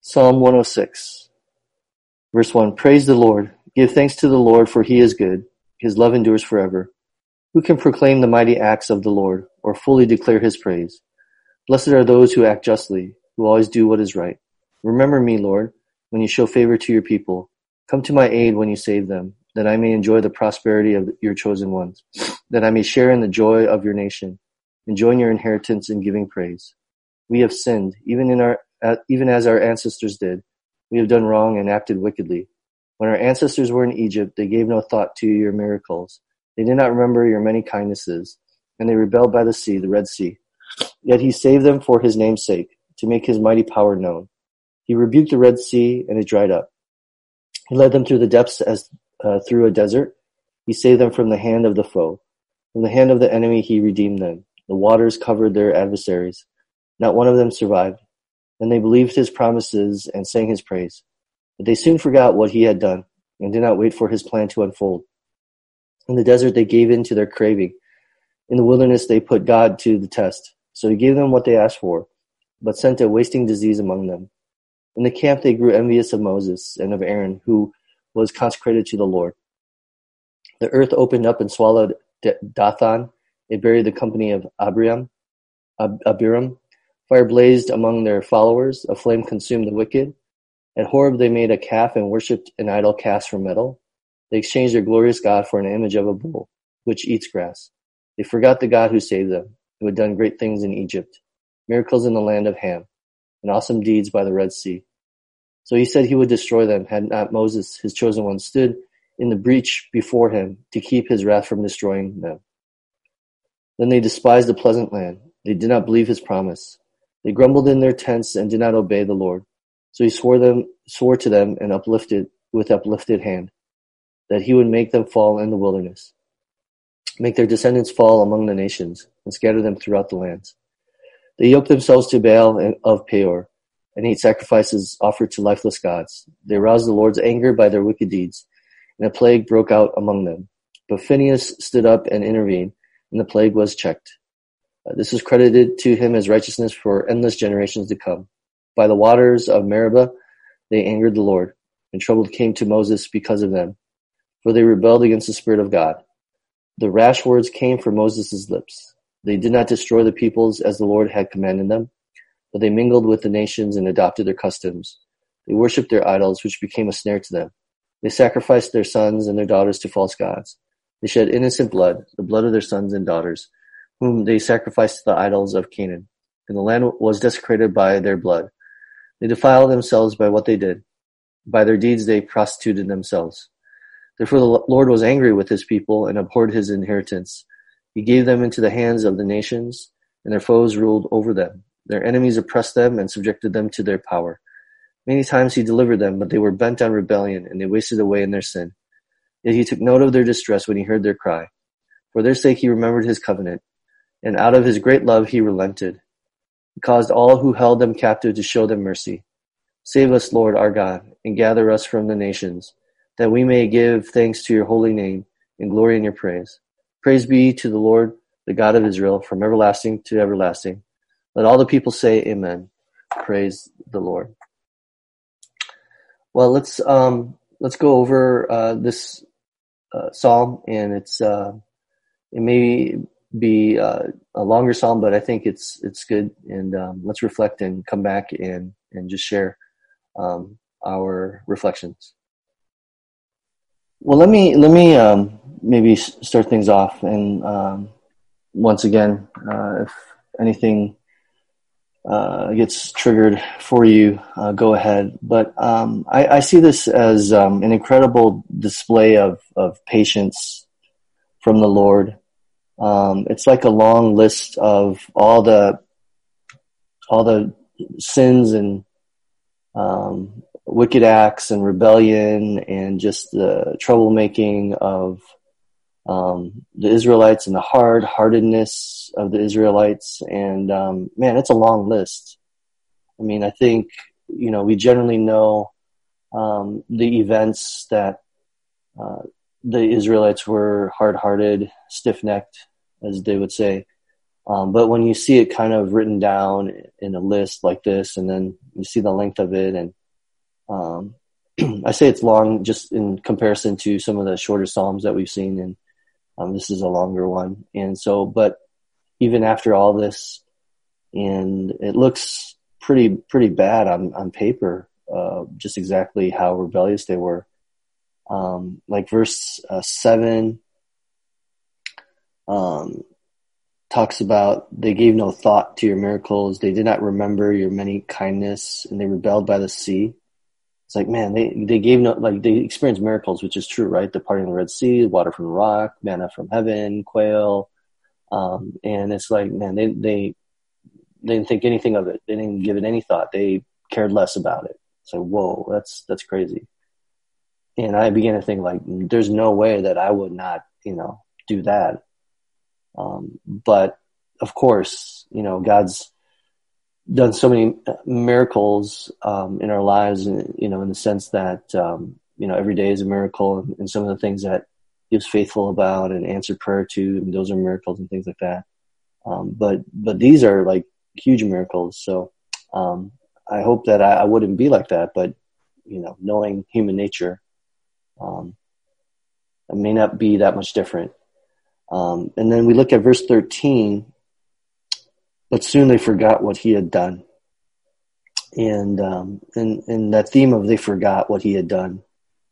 Psalm 106, verse 1 Praise the Lord. Give thanks to the Lord, for he is good. His love endures forever. Who can proclaim the mighty acts of the Lord, or fully declare his praise? Blessed are those who act justly, who always do what is right. Remember me, Lord, when you show favor to your people. Come to my aid when you save them, that I may enjoy the prosperity of your chosen ones, that I may share in the joy of your nation, and join your inheritance in giving praise. We have sinned, even in our even as our ancestors did. We have done wrong and acted wickedly. When our ancestors were in Egypt, they gave no thought to your miracles. They did not remember your many kindnesses, and they rebelled by the sea, the Red Sea. Yet he saved them for his name's sake, to make his mighty power known. He rebuked the Red Sea, and it dried up. He led them through the depths as uh, through a desert. He saved them from the hand of the foe. From the hand of the enemy he redeemed them. The waters covered their adversaries. Not one of them survived. Then they believed his promises and sang his praise. But they soon forgot what he had done and did not wait for his plan to unfold. In the desert they gave in to their craving. In the wilderness they put God to the test. So he gave them what they asked for, but sent a wasting disease among them. In the camp they grew envious of Moses and of Aaron, who was consecrated to the Lord. The earth opened up and swallowed Dathan. It buried the company of Abiram. Abiram. Fire blazed among their followers, a flame consumed the wicked. At Horeb they made a calf and worshipped an idol cast from metal. They exchanged their glorious God for an image of a bull, which eats grass. They forgot the God who saved them, who had done great things in Egypt, miracles in the land of Ham, and awesome deeds by the Red Sea. So he said he would destroy them had not Moses, his chosen one, stood in the breach before him to keep his wrath from destroying them. Then they despised the pleasant land. They did not believe his promise. They grumbled in their tents and did not obey the Lord. So he swore them swore to them and uplifted with uplifted hand, that he would make them fall in the wilderness, make their descendants fall among the nations, and scatter them throughout the lands. They yoked themselves to Baal of Peor, and ate sacrifices offered to lifeless gods. They aroused the Lord's anger by their wicked deeds, and a plague broke out among them. But Phinehas stood up and intervened, and the plague was checked. Uh, this is credited to him as righteousness for endless generations to come. By the waters of Meribah they angered the Lord, and trouble came to Moses because of them, for they rebelled against the Spirit of God. The rash words came from Moses' lips. They did not destroy the peoples as the Lord had commanded them, but they mingled with the nations and adopted their customs. They worshipped their idols, which became a snare to them. They sacrificed their sons and their daughters to false gods. They shed innocent blood, the blood of their sons and daughters, whom they sacrificed to the idols of Canaan, and the land was desecrated by their blood. They defiled themselves by what they did. By their deeds they prostituted themselves. Therefore the Lord was angry with his people and abhorred his inheritance. He gave them into the hands of the nations, and their foes ruled over them. Their enemies oppressed them and subjected them to their power. Many times he delivered them, but they were bent on rebellion, and they wasted away in their sin. Yet he took note of their distress when he heard their cry. For their sake he remembered his covenant and out of his great love he relented. He caused all who held them captive to show them mercy. Save us, Lord our God, and gather us from the nations, that we may give thanks to your holy name and glory in your praise. Praise be to the Lord, the God of Israel, from everlasting to everlasting. Let all the people say amen. Praise the Lord. Well, let's um, let's go over uh, this uh, psalm, and it's uh, it may be uh, a longer psalm, but I think it's it's good. And um, let's reflect and come back and and just share um, our reflections. Well, let me let me um, maybe start things off. And um, once again, uh, if anything uh, gets triggered for you, uh, go ahead. But um, I, I, see this as um, an incredible display of of patience from the Lord. Um, it's like a long list of all the all the sins and um, wicked acts and rebellion and just the troublemaking of um, the Israelites and the hard heartedness of the Israelites. And um, man, it's a long list. I mean, I think you know we generally know um, the events that uh, the Israelites were hard-hearted, stiff-necked, as they would say. Um, but when you see it kind of written down in a list like this, and then you see the length of it, and um, I say it's long just in comparison to some of the shorter psalms that we've seen, and um, this is a longer one. And so, but even after all this, and it looks pretty pretty bad on on paper, uh, just exactly how rebellious they were. Um, like verse uh, seven um, talks about they gave no thought to your miracles, they did not remember your many kindness, and they rebelled by the sea. It's like man, they they gave no like they experienced miracles, which is true, right? The parting of the Red Sea, water from the rock, manna from heaven, quail, um, and it's like man, they they they didn't think anything of it. They didn't give it any thought. They cared less about it. So whoa, that's that's crazy. And I began to think like, there's no way that I would not, you know, do that. Um, but of course, you know, God's done so many miracles um, in our lives, you know, in the sense that um, you know every day is a miracle, and some of the things that He was faithful about and answered prayer to, and those are miracles and things like that. Um, but but these are like huge miracles. So um, I hope that I, I, wouldn't be like that, but you know, knowing human nature, um, it may not be that much different. Um, and then we look at verse 13, but soon they forgot what he had done. And, um, and, and that theme of they forgot what he had done.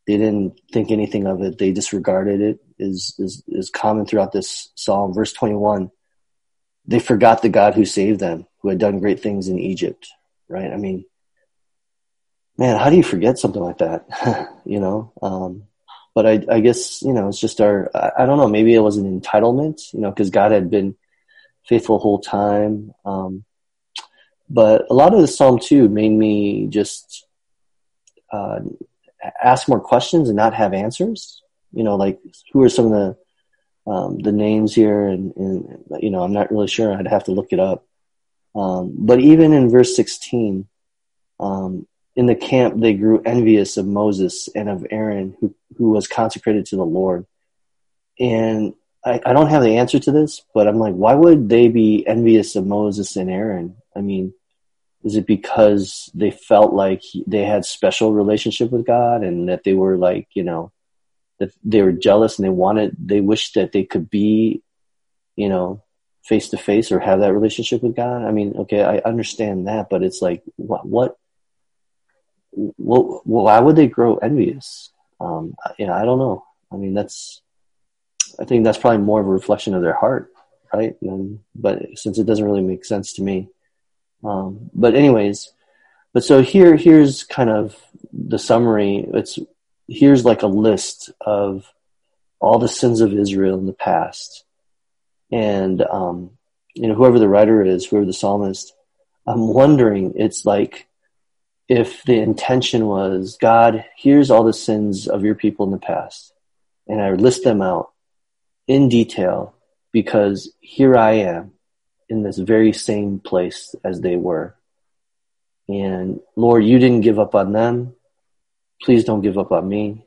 They didn't think anything of it. They disregarded it is, is, is common throughout this Psalm. Verse 21, they forgot the God who saved them, who had done great things in Egypt, right? I mean, man, how do you forget something like that? you know, um, but I, I guess you know it's just our I, I don't know maybe it was an entitlement you know because God had been faithful whole time um, but a lot of the psalm too made me just uh, ask more questions and not have answers. You know like who are some of the um, the names here? And, and, you know I'm not really sure. I'd have to look it up. Um, but even in verse 16 um, in the camp they grew envious of Moses and of Aaron, who, who was consecrated to the Lord. And I, I don't have the answer to this, but I'm like, why would they be envious of Moses and Aaron? I mean, is it because they felt like he, they had special relationship with God and that they were like, you know, that they were jealous and they wanted, they wished that they could be, you know, face to face or have that relationship with God? I mean, okay, I understand that, but it's like, what, what, well, why would they grow envious? Um, you know, I don't know. I mean, that's, I think that's probably more of a reflection of their heart, right? And, but since it doesn't really make sense to me. Um, but anyways, but so here, here's kind of the summary. It's, here's like a list of all the sins of Israel in the past. And, um, you know, whoever the writer is, whoever the psalmist, I'm wondering, it's like, if the intention was, God, here's all the sins of your people in the past, and I list them out in detail because here I am in this very same place as they were. And Lord, you didn't give up on them. Please don't give up on me.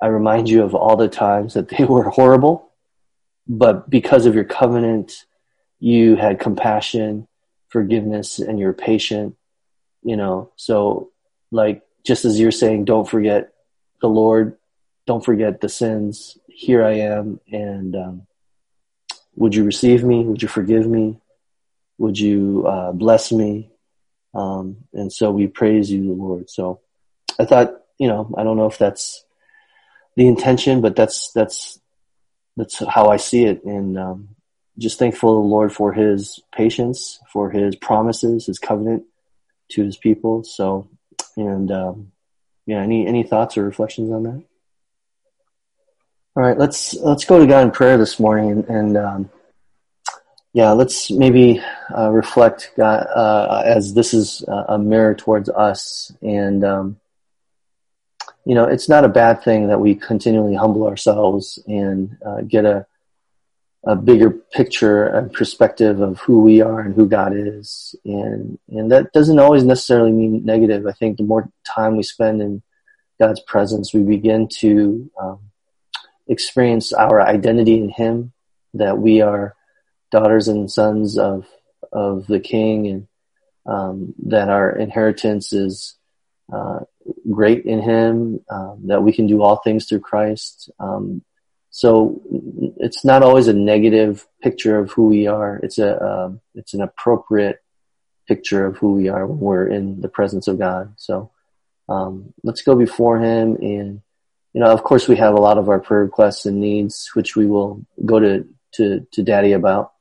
I remind you of all the times that they were horrible, but because of your covenant, you had compassion, forgiveness, and you're patient you know? So like just as you're saying don't forget the lord don't forget the sins. Here i am and um, would you receive me? Would you forgive me? Would you uh, bless me? Um, and so we praise you the lord. So i thought you know i don't know if that's the intention but that's that's that's how i see it. And um, just thankful to the lord for his patience for his promises his covenant to his people. So, and um, yeah, any any thoughts or reflections on that? All right, let's let's go to God in prayer this morning, and, and um, yeah, let's maybe uh, reflect God uh, as this is a mirror towards us, and um, you know, it's not a bad thing that we continually humble ourselves and uh, get a a bigger picture and perspective of who we are and who God is. And, and that doesn't always necessarily mean negative. I think the more time we spend in God's presence, we begin to um, experience our identity in Him, that we are daughters and sons of of the King, and um, that our inheritance is uh, great in Him. Um, that we can do all things through Christ. Um, so it's not always a negative picture of who we are. It's a um, it's an appropriate picture of who we are when we're in the presence of God. So um, let's go before Him, and you know, of course, we have a lot of our prayer requests and needs, which we will go to to to Daddy about.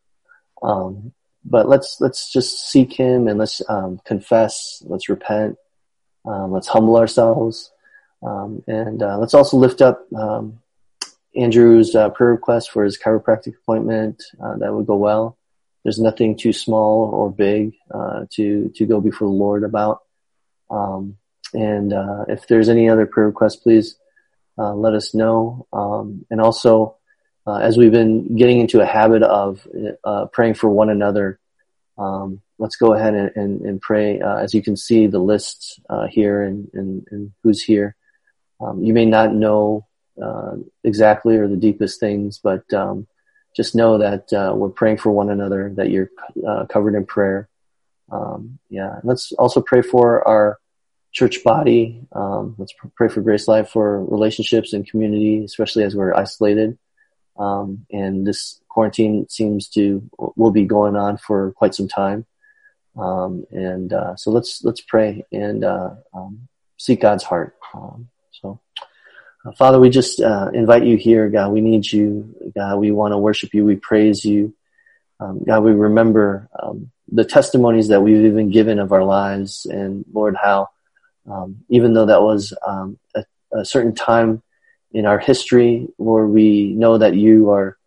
Um, but let's let's just seek Him and let's um, confess. Let's repent. Um, let's humble ourselves, um, and uh, let's also lift up Andrew's uh, prayer request for his chiropractic appointment. Uh, that would go well. There's nothing too small or big uh, to to go before the Lord about. Um, and uh, if there's any other prayer requests, please uh, let us know. Um, and also, uh, as we've been getting into a habit of praying for one another, um, let's go ahead and, and, and pray. as you can see, the list here and, and, and, who's here. Um, you may not know exactly or the deepest things, but um, just know that uh, we're praying for one another, that you're uh, covered in prayer. Um, yeah, let's also pray for our church body. Um, let's pray for Grace Life for relationships and community, especially as we're isolated. Um, and this quarantine seems to will be going on for quite some time. Um, and uh, so let's let's pray and uh, um, seek God's heart. So. Father, we just uh, invite you here, God. We need you, God. We want to worship you. We praise you, um, God. We remember um, the testimonies that we've even given of our lives, and Lord, how um, even though that was um, a, a, certain time in our history, Lord, we know that you are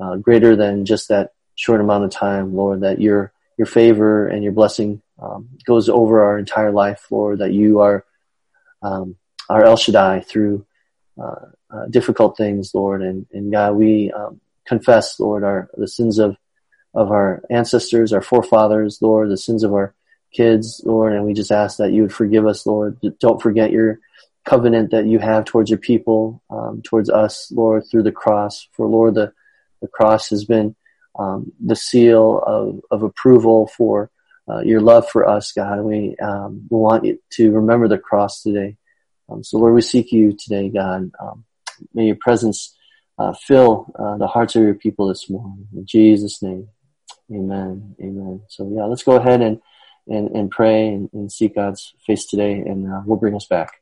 uh, greater than just that short amount of time, Lord. That your your favor and your blessing um, goes over our entire life, Lord. That you are um, our El Shaddai through uh, uh, difficult things, Lord. And, and God, we um, confess, Lord, our the sins of of our ancestors, our forefathers, Lord, the sins of our kids, Lord, and we just ask that you would forgive us, Lord. Don't forget your covenant that you have towards your people, um, towards us, Lord, through the cross. For Lord, the the cross has been um, the seal of, of approval for uh, your love for us, God. We, um, we want you to remember the cross today. Um, so Lord, we seek you today, God. Um, may your presence uh, fill uh, the hearts of your people this morning. In Jesus' name, amen. Amen. So yeah, let's go ahead and, and, and pray and, and seek God's face today and uh, we'll bring us back.